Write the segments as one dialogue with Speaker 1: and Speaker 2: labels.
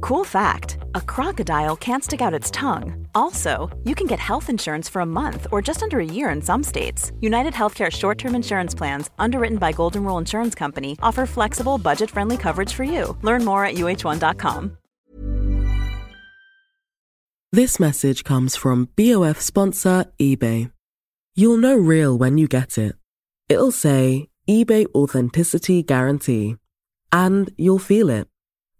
Speaker 1: Cool fact a crocodile can't stick out its tongue. Also, you can get health insurance for a month or just under a year in some states. United Healthcare short term insurance plans, underwritten by Golden Rule Insurance Company, offer flexible, budget friendly coverage for you. Learn more at uh1.com.
Speaker 2: This message comes from BOF sponsor eBay. You'll know real when you get it. It'll say eBay Authenticity Guarantee, and you'll feel it.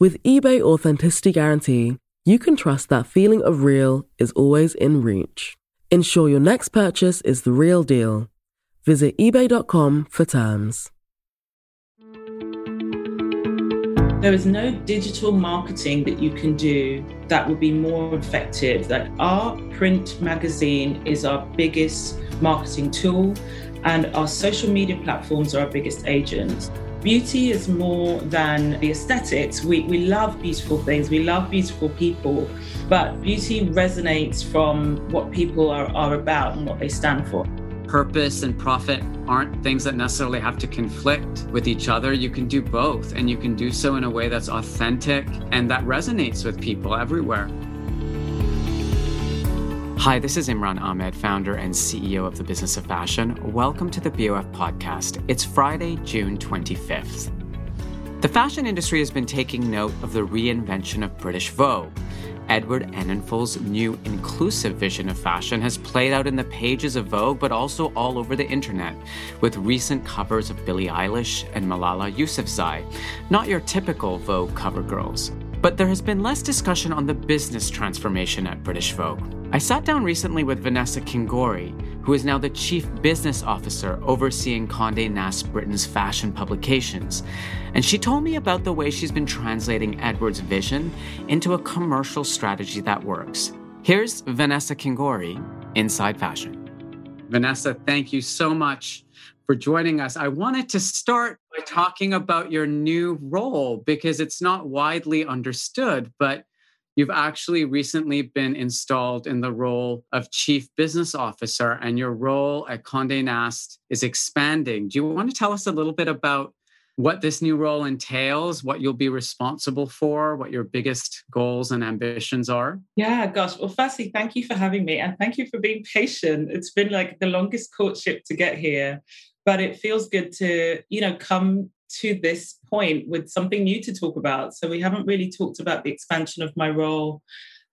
Speaker 2: With eBay Authenticity Guarantee, you can trust that feeling of real is always in reach. Ensure your next purchase is the real deal. Visit eBay.com for terms.
Speaker 3: There is no digital marketing that you can do that would be more effective. That our print magazine is our biggest marketing tool, and our social media platforms are our biggest agents. Beauty is more than the aesthetics. We, we love beautiful things, we love beautiful people, but beauty resonates from what people are, are about and what they stand for.
Speaker 4: Purpose and profit aren't things that necessarily have to conflict with each other. You can do both, and you can do so in a way that's authentic and that resonates with people everywhere. Hi, this is Imran Amed, founder and CEO of the Business of Fashion. Welcome to the BOF podcast. It's Friday, June 25th. The fashion industry has been taking note of the reinvention of British Vogue. Edward Enninful's new inclusive vision of fashion has played out in the pages of Vogue, but also all over the internet, with recent covers of Billie Eilish and Malala Yousafzai, not your typical Vogue cover girls. But there has been less discussion on the business transformation at British Vogue. I sat down recently with Vanessa Kingori, who is now the Chief Business Officer overseeing Condé Nast Britain's fashion publications. And she told me about the way she's been translating Edward's vision into a commercial strategy that works. Here's Vanessa Kingori, Inside Fashion. Vanessa, thank you so much for joining us. I wanted to start talking about your new role because it's not widely understood, but you've actually recently been installed in the role of Chief Business Officer, and your role at Condé Nast is expanding. Do you want to tell us a little bit about what this new role entails, what you'll be responsible for, what your biggest goals and ambitions are?
Speaker 3: Yeah, gosh. Well, firstly, thank you for having me and thank you for being patient. It's been like the longest courtship to get here but it feels good to you know come to this point with something new to talk about. So we haven't really talked about the expansion of my role.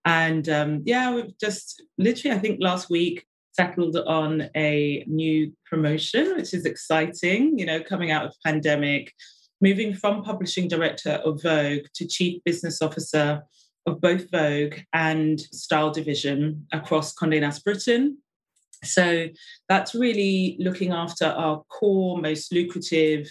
Speaker 3: And um, yeah we've just literally i think last week settled on a new promotion which is exciting you know coming out of pandemic moving from publishing director of vogue to chief business officer of both vogue and style division across conde nast britain so that's really looking after our core, most lucrative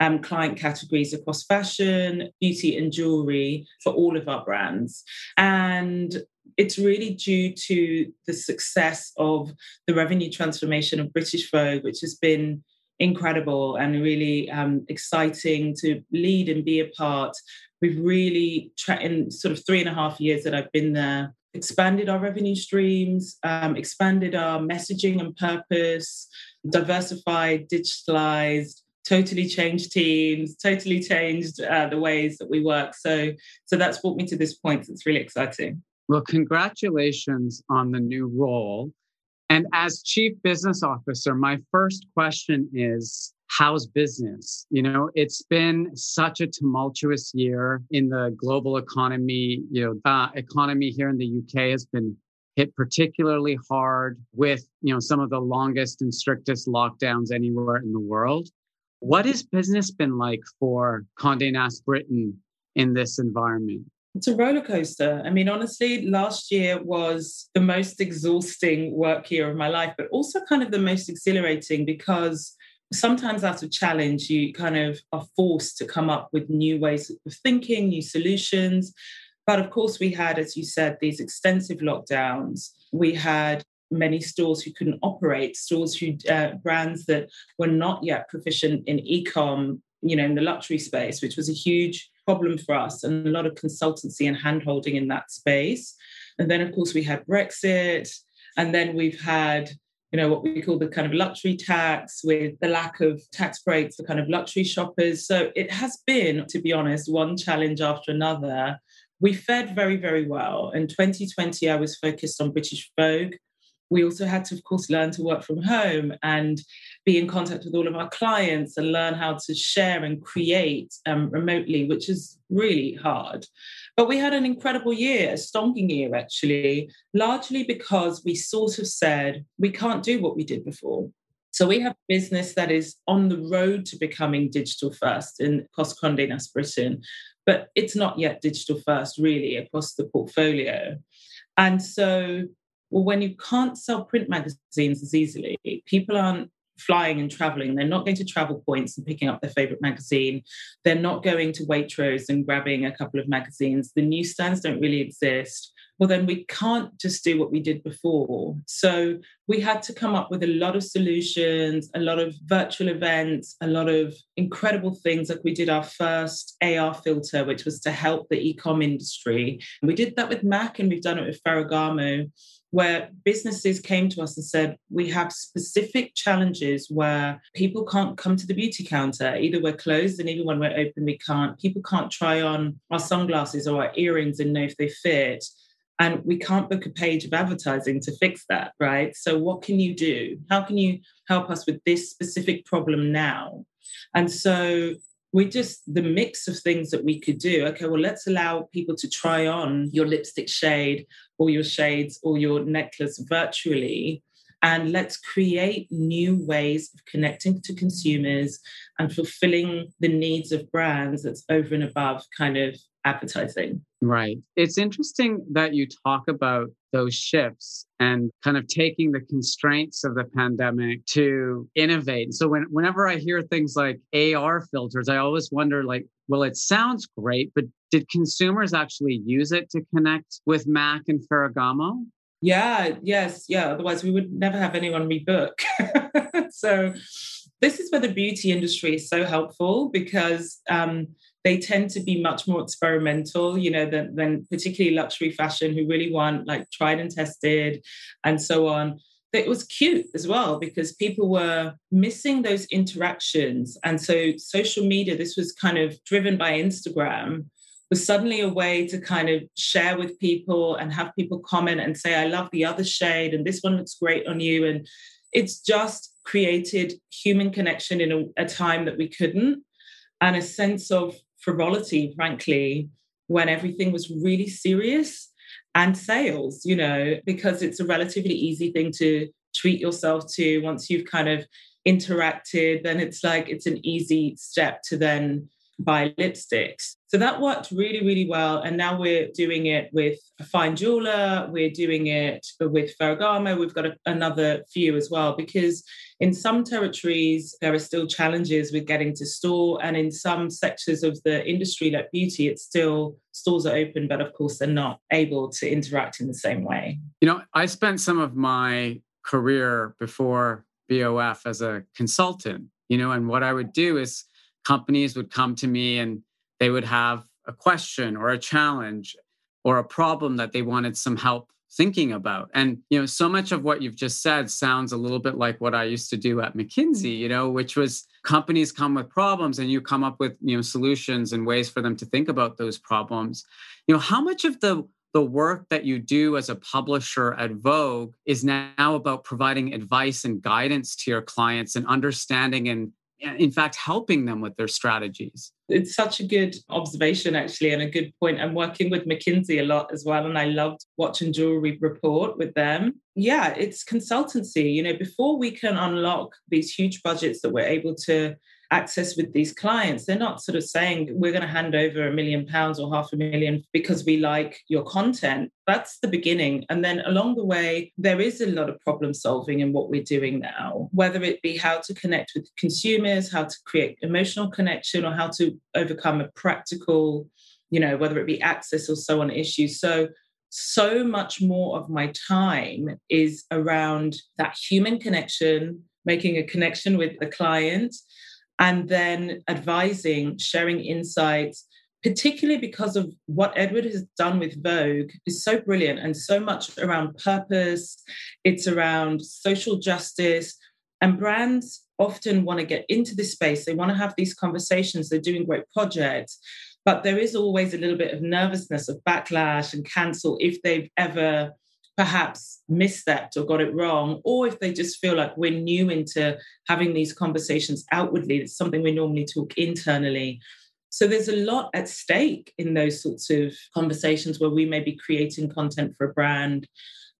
Speaker 3: um, client categories across fashion, beauty, and jewelry for all of our brands. And it's really due to the success of the revenue transformation of British Vogue, which has been incredible and really um, exciting to lead and be a part. We've really, tra- in sort of three and a half years that I've been there, expanded our revenue streams, um, expanded our messaging and purpose, diversified, digitalized, totally changed teams, totally changed uh, the ways that we work. So, so that's brought me to this point. It's really exciting.
Speaker 4: Well, congratulations on the new role. And as chief business officer, my first question is how's business? You know, it's been such a tumultuous year in the global economy. You know, the economy here in the UK has been hit particularly hard with, you know, some of the longest and strictest lockdowns anywhere in the world. What has business been like for Condé Nast Britain in this environment?
Speaker 3: It's a roller coaster. I mean, honestly, last year was the most exhausting work year of my life, but also kind of the most exhilarating because sometimes out of challenge, you kind of are forced to come up with new ways of thinking, new solutions. But of course, we had, as you said, these extensive lockdowns. We had many stores who couldn't operate, stores who uh, brands that were not yet proficient in e-com, you know, in the luxury space, which was a huge problem for us, and a lot of consultancy and handholding in that space. And then, of course, we had Brexit, and then we've had you know, what we call the kind of luxury tax with the lack of tax breaks for kind of luxury shoppers. So it has been, to be honest, one challenge after another. We fared very, very well. In 2020, I was focused on British Vogue. We also had to, of course, learn to work from home and be in contact with all of our clients and learn how to share and create um, remotely, which is really hard. But we had an incredible year, a stonking year actually, largely because we sort of said we can't do what we did before. So we have business that is on the road to becoming digital first in Cost Condé Nast Britain, but it's not yet digital first really across the portfolio. And so, well, when you can't sell print magazines as easily, people aren't flying and traveling. They're not going to travel points and picking up their favorite magazine. They're not going to Waitrose and grabbing a couple of magazines. The newsstands don't really exist. Well, then we can't just do what we did before. So we had to come up with a lot of solutions, a lot of virtual events, a lot of incredible things. Like we did our first AR filter, which was to help the e-com industry. And we did that with Mac and we've done it with Ferragamo where businesses came to us and said, We have specific challenges where people can't come to the beauty counter. Either we're closed and even when we're open, we can't. People can't try on our sunglasses or our earrings and know if they fit. And we can't book a page of advertising to fix that, right? So, what can you do? How can you help us with this specific problem now? And so, we just the mix of things that we could do. Okay well let's allow people to try on your lipstick shade or your shades or your necklace virtually and let's create new ways of connecting to consumers and fulfilling the needs of brands that's over and above kind of advertising.
Speaker 4: Right. It's interesting that you talk about those shifts and kind of taking the constraints of the pandemic to innovate. So when, whenever I hear things like AR filters, I always wonder like, well, it sounds great, but did consumers actually use it to connect with Mac and Ferragamo?
Speaker 3: Yeah, yes, yeah. Otherwise, we would never have anyone rebook. so, this is where the beauty industry is so helpful because um, they tend to be much more experimental, you know, than, than particularly luxury fashion, who really want like tried and tested and so on. It was cute as well because people were missing those interactions. And so social media, this was kind of driven by Instagram, was suddenly a way to kind of share with people and have people comment and say, I love the other shade and this one looks great on you. And it's just created human connection in a, a time that we couldn't and a sense of frivolity, frankly, when everything was really serious and sales, you know, because it's a relatively easy thing to treat yourself to. Once you've kind of interacted, then it's like it's an easy step to then buy lipsticks. So that worked really, really well. And now we're doing it with a fine jeweler, we're doing it with Ferragamo, we've got a, another few as well, because in some territories, there are still challenges with getting to store. And in some sectors of the industry, like beauty, it's still stores are open, but of course, they're not able to interact in the same way.
Speaker 4: You know, I spent some of my career before BOF as a consultant, you know, and what I would do is companies would come to me and they would have a question or a challenge. or a problem that they wanted some help thinking about. And, you know, so much of what you've just said sounds a little bit like what I used to do at McKinsey, you know, which was companies come with problems and you come up with, you know, solutions and ways for them to think about those problems. You know, how much of the the work that you do as a publisher at Vogue is now about providing advice and guidance to your clients and understanding and in fact helping them with their strategies.
Speaker 3: It's such a good observation actually and a good point. I'm working with mckinsey a lot as well and i loved watching jewelry report with them. Yeah it's consultancy. You know before we can unlock these huge budgets that we're able to access with these clients. They're not sort of saying we're going to hand over a million pounds or half a million because we like your content. That's the beginning. And then along the way, there is a lot of problem solving in what we're doing now, whether it be how to connect with consumers, how to create emotional connection, or how to overcome a practical, you know, whether it be access or so on issues. So so much more of my time is around that human connection, making a connection with the client, and then advising, sharing insights, particularly because of what Edward has done with Vogue is so brilliant and so much around purpose, it's around social justice, and brands often want to get into this space. They want to have these conversations, they're doing great projects. But there is always a little bit of nervousness of backlash and cancel if they've ever perhaps misstepped or got it wrong, or if they just feel like we're new into having these conversations outwardly, it's something we normally talk internally. So there's a lot at stake in those sorts of conversations where we may be creating content for a brand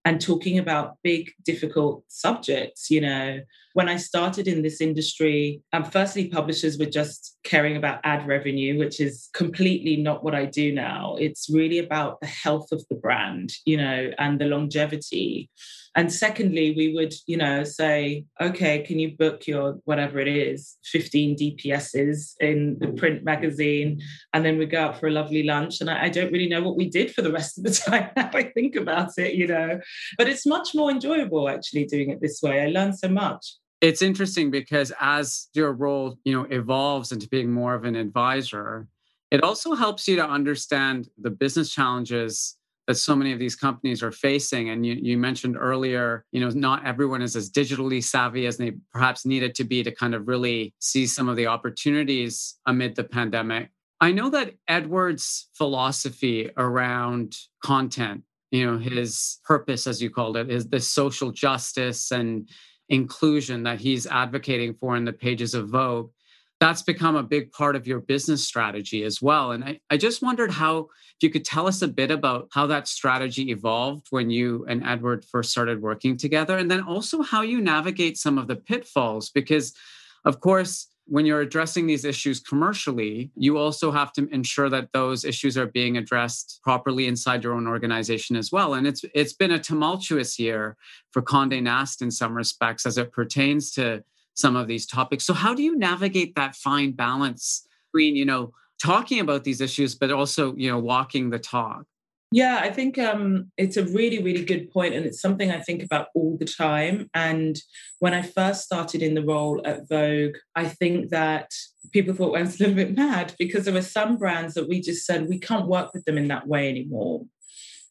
Speaker 3: and talking about big, difficult subjects. You know, when I started in this industry, um, firstly, publishers were just caring about ad revenue, which is completely not what I do now. It's really about the health of the brand, you know, and the longevity. And secondly, we would, you know, say, okay, can you book your whatever it is, 15 DPSs in the print magazine? And then we go out for a lovely lunch. And I, I don't really know what we did for the rest of the time now I think about it, you know. But it's much more enjoyable actually doing it this way. I learned so much
Speaker 4: it's interesting because as your role you know evolves into being more of an advisor it also helps you to understand the business challenges that so many of these companies are facing. And you, you mentioned earlier you know not everyone is as digitally savvy as they perhaps needed to be to kind of really see some of the opportunities amid the pandemic. I know that edward's philosophy around content you know his purpose as you called it is the social justice and inclusion that he's advocating for in the pages of Vogue, that's become a big part of your business strategy as well. And I, I just wondered how, if you could tell us a bit about how that strategy evolved when you and Edward first started working together, and then also how you navigate some of the pitfalls, because of course, when you're addressing these issues commercially, you also have to ensure that those issues are being addressed properly inside your own organization as well. And it's it's been a tumultuous year for Condé Nast in some respects as it pertains to some of these topics. So how do you navigate that fine balance between, you know, talking about these issues, but also, you know, walking the talk?
Speaker 3: Yeah, I think um, it's a really, really good point, and it's something I think about all the time. And when I first started in the role at Vogue, I think that people thought I was a little bit mad because there were some brands that we just said we can't work with them in that way anymore.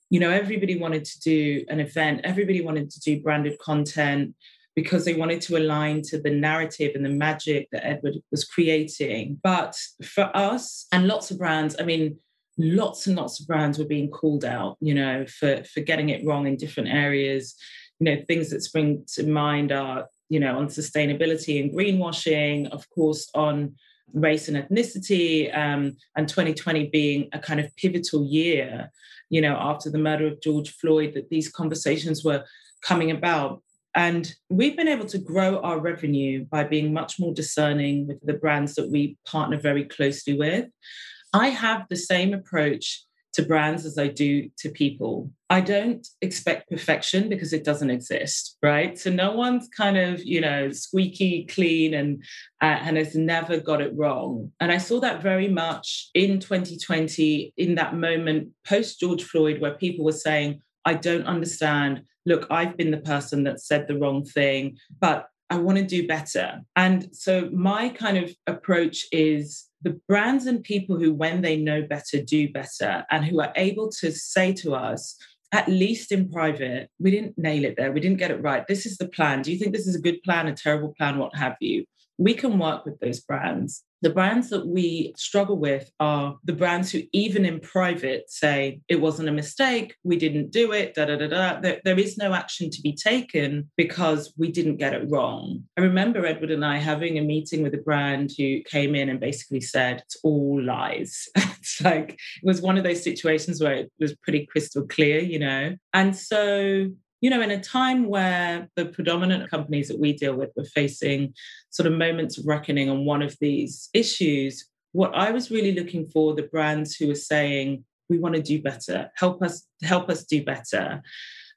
Speaker 3: You know, everybody wanted to do an event, everybody wanted to do branded content because they wanted to align to the narrative and the magic that Edward was creating. But for us and lots of brands, I mean, lots and lots of brands were being called out, you know, for for getting it wrong in different areas. You know, things that spring to mind are, you know, on sustainability and greenwashing, of course, on race and ethnicity, um, and 2020 being a kind of pivotal year, you know, after the murder of George Floyd, that these conversations were coming about. And we've been able to grow our revenue by being much more discerning with the brands that we partner very closely with. I have the same approach to brands as I do to people. I don't expect perfection because it doesn't exist, right? So no one's kind of, you know, squeaky clean and uh, and has never got it wrong. And I saw that very much in 2020 in that moment post George Floyd where people were saying, I don't understand. Look, I've been the person that said the wrong thing, but I want to do better. And so my kind of approach is the brands and people who, when they know better, do better, and who are able to say to us, at least in private, we didn't nail it there. We didn't get it right. This is the plan. Do you think this is a good plan, a terrible plan, what have you? We can work with those brands the brands that we struggle with are the brands who, even in private, say it wasn't a mistake, we didn't do it, da da da da. There, there is no action to be taken because we didn't get it wrong. I remember Edward and I having a meeting with a brand who came in and basically said, it's all lies. it's like, it was one of those situations where it was pretty crystal clear, you know? And so you know, in a time where the predominant companies that we deal with were facing sort of moments of reckoning on one of these issues, what I was really looking for the brands who were saying, we want to do better, help us, help us do better.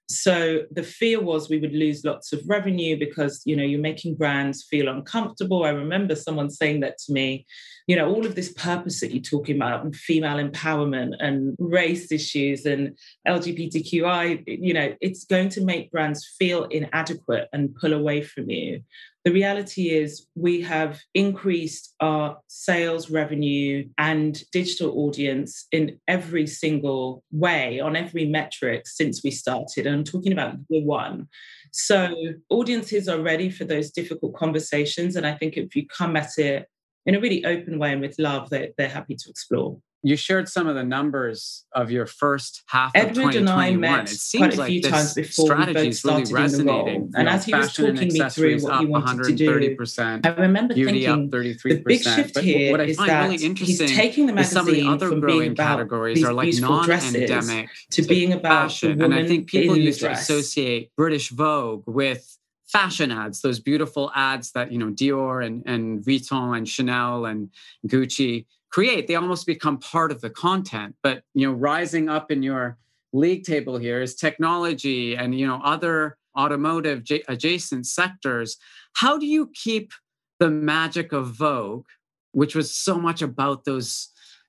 Speaker 3: So the fear was we would lose lots of revenue because you know you're making brands feel uncomfortable. I remember someone saying that to me, you know, all of this purpose that you're talking about and female empowerment and race issues and LGBTQI, you know, it's going to make brands feel inadequate and pull away from you. The reality is, we have increased our sales revenue and digital audience in every single way on every metric since we started. And I'm talking about year one. So, audiences are ready for those difficult conversations. And I think if you come at it in a really open way and with love, they're, they're happy to explore
Speaker 4: you shared some of the numbers of your first half
Speaker 3: Edward
Speaker 4: of 2021.
Speaker 3: and I met
Speaker 4: it seems
Speaker 3: quite a few
Speaker 4: like
Speaker 3: times before both started
Speaker 4: really
Speaker 3: role. And as he was talking me through what he wanted to do, I remember thinking the big shift
Speaker 4: but
Speaker 3: here
Speaker 4: what I
Speaker 3: is
Speaker 4: find
Speaker 3: that
Speaker 4: really interesting
Speaker 3: he's taking the
Speaker 4: is some of the
Speaker 3: magazine
Speaker 4: other
Speaker 3: from
Speaker 4: growing
Speaker 3: being about
Speaker 4: categories
Speaker 3: these
Speaker 4: are like
Speaker 3: beautiful dresses
Speaker 4: non-endemic
Speaker 3: to being about
Speaker 4: fashion. And I think people used to associate British Vogue with fashion ads, those beautiful ads that, you know, Dior and, and Vuitton and Chanel and Gucci create, they almost become part of the content. But you know, rising up in your league table here is technology and you know other automotive j- adjacent sectors. How do you keep the magic of Vogue, which was so much about those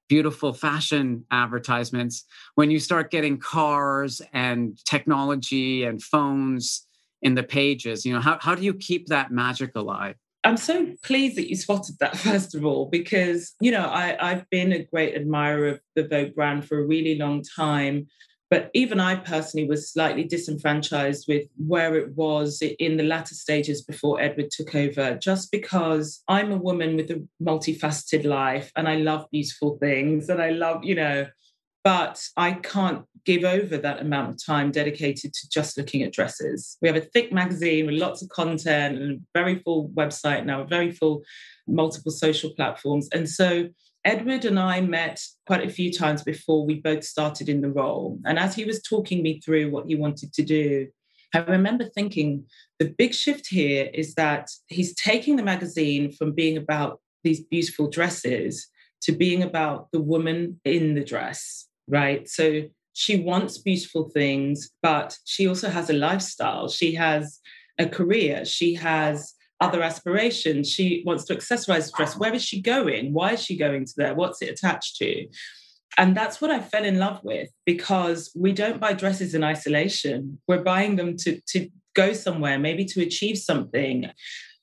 Speaker 4: beautiful fashion advertisements, when you start getting cars and technology and phones in the pages? You know, how, how do you keep that magic alive?
Speaker 3: I'm so pleased that you spotted that, first of all, because, you know, I, I've been a great admirer of the Vogue brand for a really long time. But even I personally was slightly disenfranchised with where it was in the latter stages before Edward took over, just because I'm a woman with a multifaceted life and I love beautiful things and I love, you know, but I can't give over that amount of time dedicated to just looking at dresses. We have a thick magazine with lots of content and a very full website now, a very full multiple social platforms. And so Edward and I met quite a few times before we both started in the role. And as he was talking me through what he wanted to do, I remember thinking the big shift here is that he's taking the magazine from being about these beautiful dresses to being about the woman in the dress right? So she wants beautiful things, but she also has a lifestyle. She has a career. She has other aspirations. She wants to accessorize dress. Where is she going? Why is she going to there? What's it attached to? And that's what I fell in love with because we don't buy dresses in isolation. We're buying them to, to go somewhere, maybe to achieve something,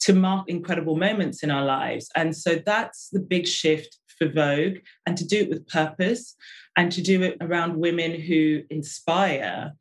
Speaker 3: to mark incredible moments in our lives. And so that's the big shift for Vogue and to do it with purpose and to do it around women who inspire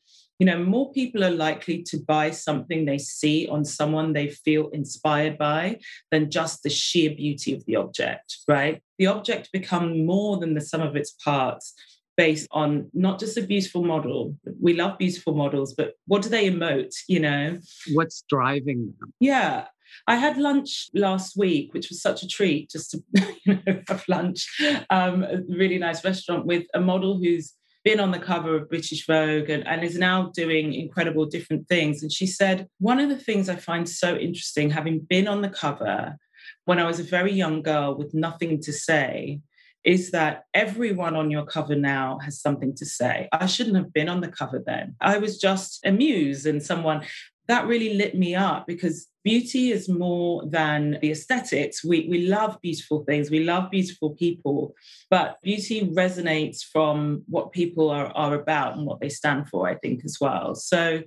Speaker 3: you know more people are likely to buy something they see on someone they feel inspired by than just the sheer beauty of the object right? The object becomes more than the sum of its parts based on not just a beautiful model we love beautiful models but what do they emote you know?
Speaker 4: What's driving them?
Speaker 3: Yeah I had lunch last week, which was such a treat just to you know, have lunch. Um, a really nice restaurant with a model who's been on the cover of British Vogue and, and is now doing incredible different things. And she said, One of the things I find so interesting, having been on the cover when I was a very young girl with nothing to say, is that everyone on your cover now has something to say. I shouldn't have been on the cover then. I was just a muse and someone that really lit me up because beauty is more than the aesthetics. We, we love beautiful things, we love beautiful people, but beauty resonates from what people are, are about and what they stand for, I think, as well. So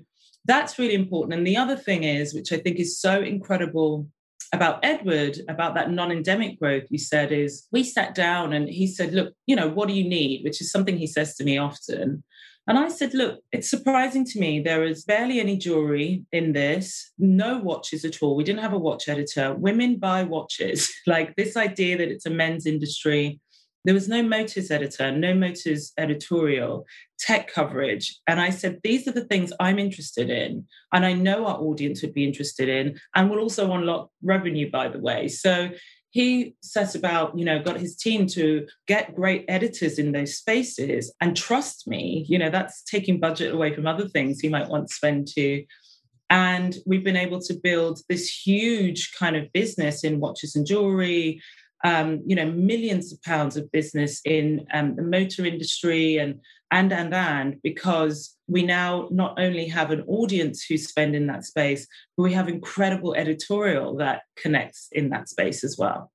Speaker 3: that's really important. And the other thing is, which I think is so incredible about Edward, about that non endemic growth, you said, is we sat down and he said, Look, you know, what do you need? Which is something he says to me often. And I said, Look, it's surprising to me. There is barely any jewelry in this, no watches at all. We didn't have a watch editor. Women buy watches. like this idea that it's a men's industry. There was no Motors editor, no Motors editorial, tech coverage. And I said, These are the things I'm interested in. And I know our audience would be interested in, and will also unlock revenue, by the way. So he sets about, you know, got his team to get great editors in those spaces and trust me, you know, that's taking budget away from other things he might want to spend to. And we've been able to build this huge kind of business in watches and jewelry, um, you know, millions of pounds of business in um, the motor industry and and and and because we now not only have an audience who spend in that space, but we have incredible editorial that connects in that space as well.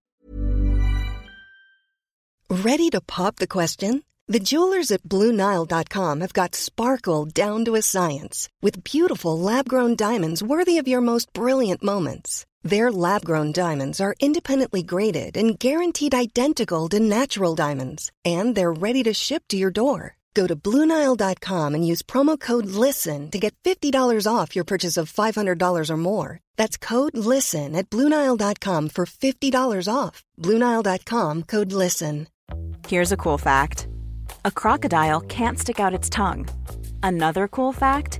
Speaker 5: Ready to pop the question? The jewelers at BlueNile.com have got sparkle down to a science with beautiful lab grown diamonds worthy of your most brilliant moments. Their lab grown diamonds are independently graded and guaranteed identical to natural diamonds, and they're ready to ship to your door. Go to Bluenile.com and use promo code LISTEN to get $50 off your purchase of $500 or more. That's code LISTEN at Bluenile.com for $50 off. Bluenile.com code LISTEN.
Speaker 1: Here's a cool fact a crocodile can't stick out its tongue. Another cool fact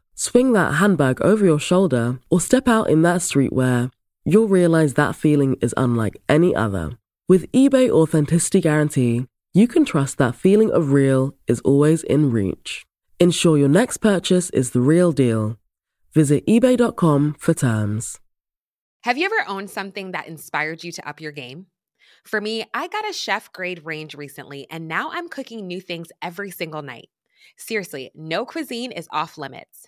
Speaker 2: swing that handbag over your shoulder, or step out in that streetwear, you'll realize that feeling is unlike any other. With eBay Authenticity Guarantee, you can trust that feeling of real is always in reach. Ensure your next purchase is the real deal. Visit eBay.com for terms.
Speaker 6: Have you ever owned something that inspired you to up your game? For me, I got a chef grade range recently, and now I'm cooking new things every single night. Seriously, no cuisine is off limits.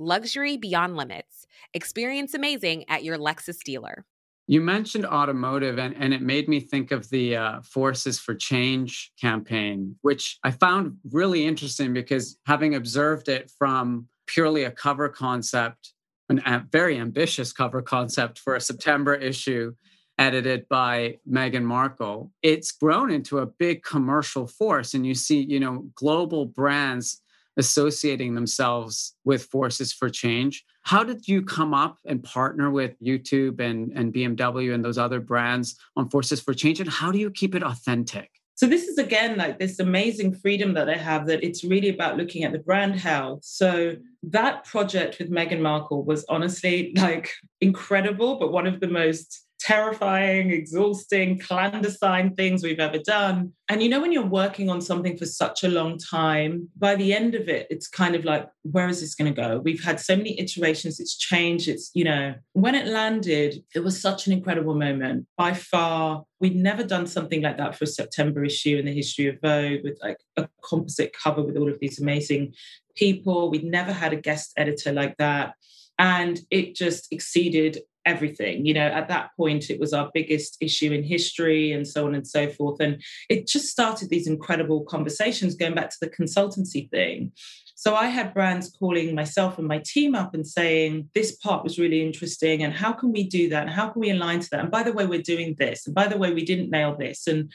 Speaker 6: luxury beyond limits. Experience amazing at your Lexus dealer.
Speaker 4: You mentioned automotive, and, and it made me think of the uh, Forces for Change campaign, which I found really interesting because having observed it from purely a cover concept, a very ambitious cover concept for a September issue edited by Meghan Markle, it's grown into a big commercial force. And you see, you know, global brands associating themselves with forces for change. How did you come up and partner with YouTube and, and BMW and those other brands on Forces for Change? And how do you keep it authentic?
Speaker 3: So this is again like this amazing freedom that I have that it's really about looking at the brand health. So that project with Meghan Markle was honestly like incredible, but one of the most terrifying, exhausting, clandestine things we've ever done. And you know, when you're working on something for such a long time, by the end of it, it's kind of like, where is this going to go? We've had so many iterations, it's changed. It's, you know, when it landed, it was such an incredible moment. By far, we'd never done something like that for a September issue in the history of Vogue with like a composite cover with all of these amazing people. We'd never had a guest editor like that. And it just exceeded everything. You know, at that point, it was our biggest issue in history and so on and so forth. And it just started these incredible conversations going back to the consultancy thing. So I had brands calling myself and my team up and saying, this part was really interesting. And how can we do that? And how can we align to that? And by the way, we're doing this. And by the way, we didn't nail this. And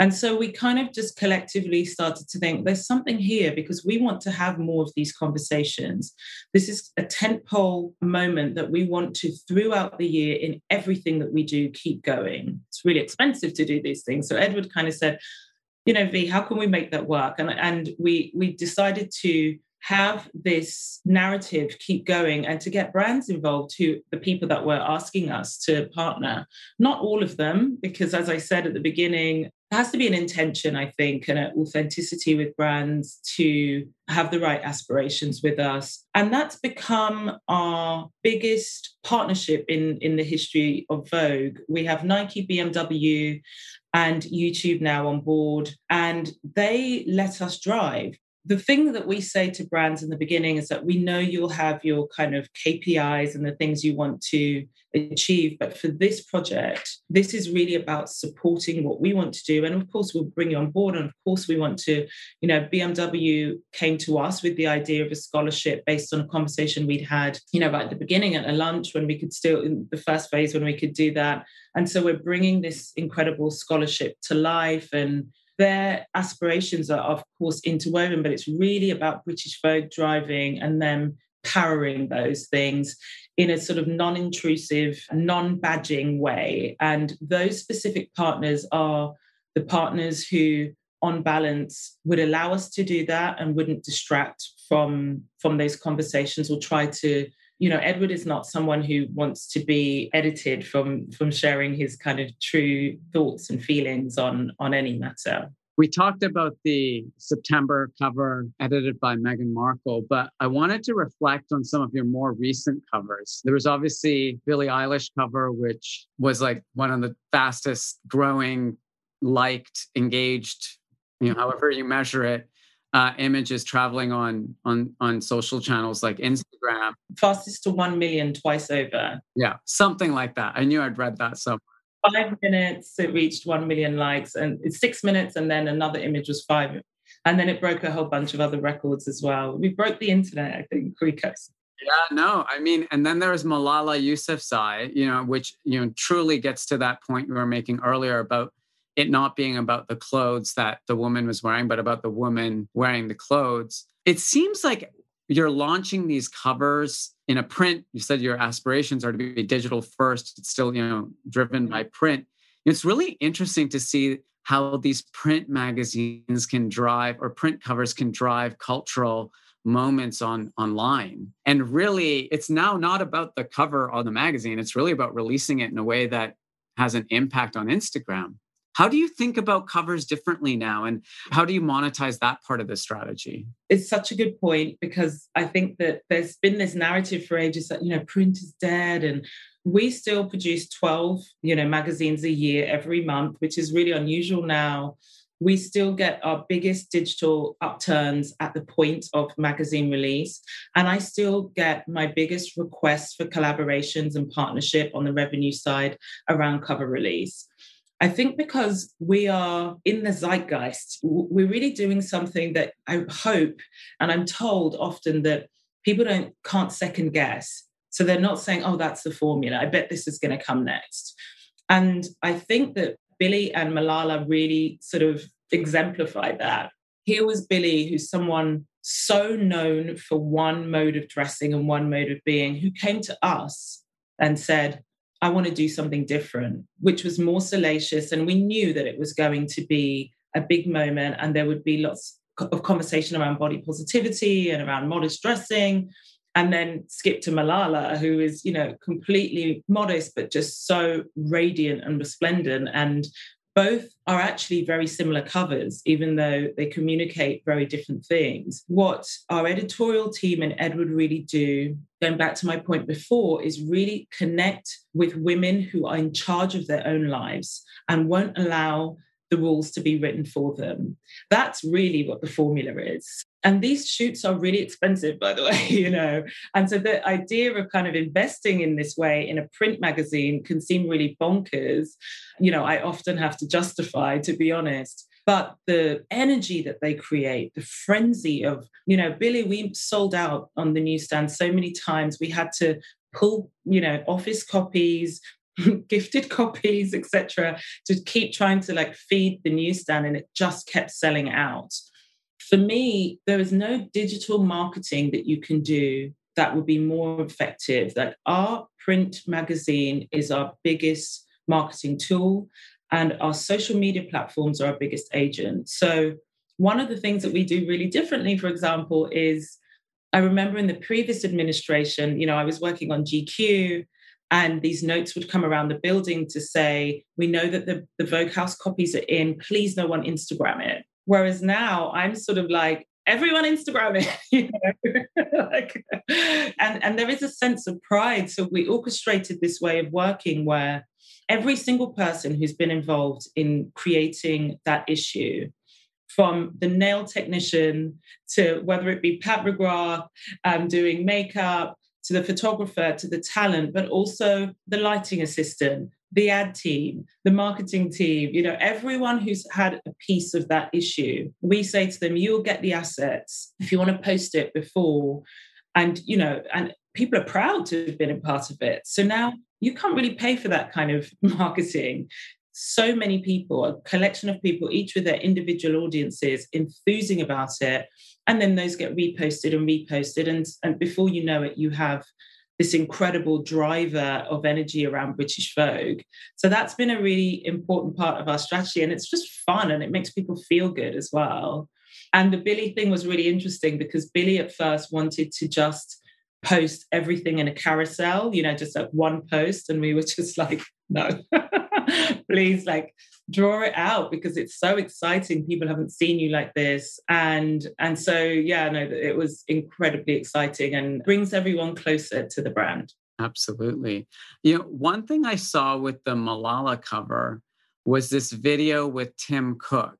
Speaker 3: and so we kind of just collectively started to think there's something here because we want to have more of these conversations. This is a tentpole moment that we want to, throughout the year, in everything that we do, keep going. It's really expensive to do these things. So Edward kind of said, you know, V, how can we make that work? And, and we we decided to have this narrative keep going and to get brands involved who the people that were asking us to partner not all of them because as i said at the beginning there has to be an intention i think and an authenticity with brands to have the right aspirations with us. And that's become our biggest partnership in in the history of vogue. We have nike bmw and YouTube now on board, and they let us drive the thing that we say to brands in the beginning is that we know you'll have your kind of KPIs and the things you want to achieve. But for this project, this is really about supporting what we want to do. And of course, we'll bring you on board. And of course, we want to, you know, BMW came to us with the idea of a scholarship based on a conversation we'd had, you know, right at the beginning at a lunch when we could still, in the first phase, when we could do that. And so we're bringing this incredible scholarship to life and their aspirations are, of course, interwoven, but it's really about British Vogue driving and them powering those things in a sort of non intrusive, non badging way. And those specific partners are the partners who, on balance, would allow us to do that and wouldn't distract from, from those conversations or try to you know edward is not someone who wants to be edited from from sharing his kind of true thoughts and feelings on on any matter
Speaker 4: we talked about the September cover edited by Meghan Markle, but I wanted to reflect on some of your more recent covers. There was obviously Billie Eilish cover, which was like one of the fastest growing, liked, engaged, you know, however you measure it, uh, images traveling on on on social channels like Instagram.
Speaker 3: Fastest to one million twice over.
Speaker 4: Yeah, something like that. I knew I'd read that somewhere.
Speaker 3: Five minutes, it reached one million likes, and it's six minutes, and then another image was five, and then it broke a whole bunch of other records as well. We broke the internet, I think, Rico's.
Speaker 4: Yeah, no, I mean, and then there's Malala Yousafzai, you know, which you know truly gets to that point we were making earlier about it not being about the clothes that the woman was wearing, but about the woman wearing the clothes. It seems like you're launching these covers in a print. You said your aspirations are to be digital first. It's still, you know, driven by print. It's really interesting to see how these print magazines can drive or print covers can drive cultural moments on online and really it's now not about the cover on the magazine it's really about releasing it in a way that has an impact on instagram how do you think about covers differently now? And how do you monetize that part of the strategy?
Speaker 3: It's such a good point because I think that there's been this narrative for ages that, you know, print is dead and we still produce 12, you know, magazines a year every month, which is really unusual now. We still get our biggest digital upturns at the point of magazine release. And I still get my biggest requests for collaborations and partnership on the revenue side around cover release. I think because we are in the zeitgeist, we're really doing something that I hope, and I'm told often that people don't can't second guess. So they're not saying, "Oh, that's the formula. I bet this is going to come next." And I think that Billie and Malala really sort of exemplified that. Here was Billie, who's someone so known for one mode of dressing and one mode of being, who came to us and said, I want to do something different, which was more salacious. And we knew that it was going to be a big moment and there would be lots of conversation around body positivity and around modest dressing. and then skip to Malala, who is, you know, completely modest, but just so radiant and resplendent. And both are actually very similar covers, even though they communicate very different things. What our editorial team and Edward really do, going back to my point before, is really connect with women who are in charge of their own lives and won't allow the rules to be written for them. That's really what the formula is. And these shoots are really expensive, by the way, you know. And so the idea of kind of investing in this way in a print magazine can seem really bonkers. You know, I often have to justify, to be honest. But the energy that they create, the frenzy of, you know, Billie, we sold out on the newsstand so many times. We had to pull, you know, office copies, gifted copies, etc., to keep trying to like feed the newsstand, and it just kept selling out. For me, there is no digital marketing that you can do that would be more effective. That our print magazine is our biggest marketing tool, and our social media platforms are our biggest agent. So, one of the things that we do really differently, for example, is I remember in the previous administration, you know, I was working on GQ and these notes would come around the building to say, we know that the, the Vogue House copies are in, please no one Instagram it. Whereas now I'm sort of like, everyone Instagram it, you know? like, and, and there is a sense of pride. So we orchestrated this way of working where every single person who's been involved in creating that issue from the nail technician to whether it be Pat McGrath um, doing makeup to the photographer, to the talent, but also the lighting assistant, the ad team, the marketing team, you know, everyone who's had a piece of that issue. We say to them, you'll get the assets if you want to post it before. And, you know, and people are proud to have been a part of it. So now you can't really pay for that kind of marketing. So many people, a collection of people, each with their individual audiences, enthusing about it. And then those get reposted and reposted. And, and before you know it you have this incredible driver of energy around british vogue. So that's been a really important part of our strategy. And it's just fun and it makes people feel good as well. And the billie thing was really interesting because billie at first wanted to just post everything in a carousel you know just like one post. And we were just like no please like draw it out because it's so exciting. People haven't seen you like this. And and so yeah no it was incredibly exciting and brings everyone closer to the brand.
Speaker 4: Absolutely. You know one thing i saw with the malala cover was this video with tim cook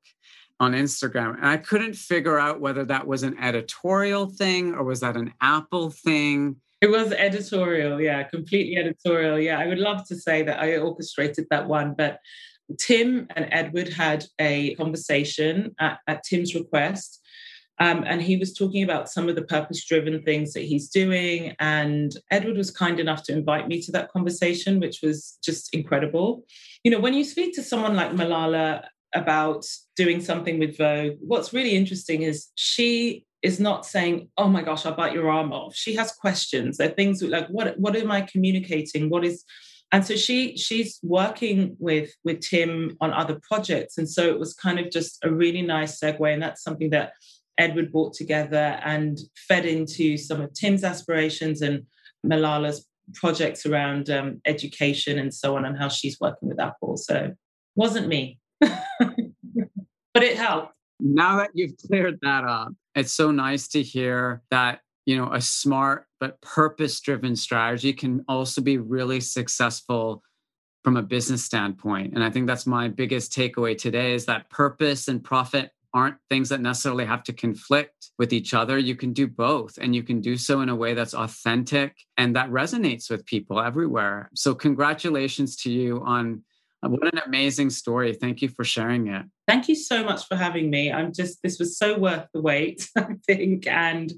Speaker 4: on instagram. And i couldn't figure out whether that was an editorial thing or was that an apple thing
Speaker 3: it was editorial, yeah, completely editorial. Yeah, I would love to say that I orchestrated that one, but Tim and Edward had a conversation at, at Tim's request. Um, and he was talking about some of the purpose driven things that he's doing. And Edward was kind enough to invite me to that conversation, which was just incredible. You know, when you speak to someone like Malala about doing something with Vogue, what's really interesting is she is not saying, "Oh my gosh, I'll bite your arm off." She has questions. There are things like, "What what am I communicating? What is and so she she's working with with tim on other projects and so it was kind of just a really nice segue and that's something that edward brought together and fed into some of tim's aspirations and malala's projects around um, education and so on and how she's working with apple so wasn't me but it helped
Speaker 4: now that you've cleared that up it's so nice to hear that you know a smart but purpose driven strategy can also be really successful from a business standpoint. And i think that's my biggest takeaway today is that purpose and profit aren't things that necessarily have to conflict with each other. You can do both and you can do so in a way that's authentic and that resonates with people everywhere. So congratulations to you on what an amazing story. Thank you for sharing it.
Speaker 3: Thank you so much for having me. I'm just, this was so worth the wait, I think. And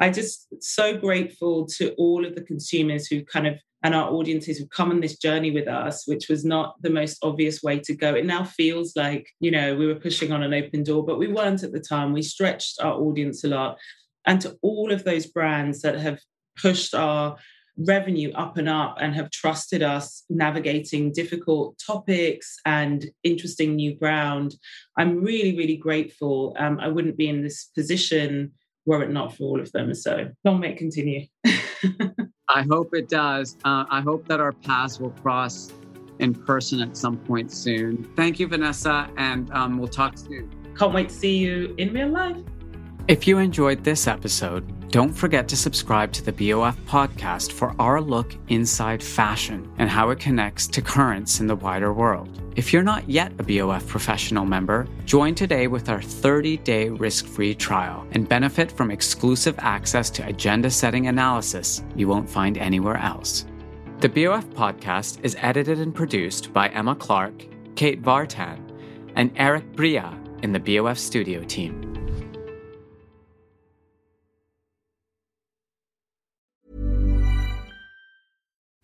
Speaker 3: I just so grateful to all of the consumers who kind of and our audiences who've come on this journey with us, which was not the most obvious way to go. It now feels like, you know, we were pushing on an open door, but we weren't at the time. We stretched our audience a lot. And to all of those brands that have pushed our revenue up and up and have trusted us navigating difficult topics and interesting new ground. I'm really, really grateful. Um, I wouldn't be in this position were it not for all of them. So long may it continue.
Speaker 4: I hope it does. Uh, I hope that our paths will cross in person at some point soon. Thank you, Vanessa, and um, we'll talk soon.
Speaker 3: Can't wait to see you in real life.
Speaker 4: If you enjoyed this episode, don't forget to subscribe to the BOF podcast for our look inside fashion and how it connects to currents in the wider world. If you're not yet a BOF professional member, join today with our 30 day risk free trial and benefit from exclusive access to agenda setting analysis you won't find anywhere else. The BOF podcast is edited and produced by Emma Clark, Kate Vartan, and Eric Bria in the BOF studio team.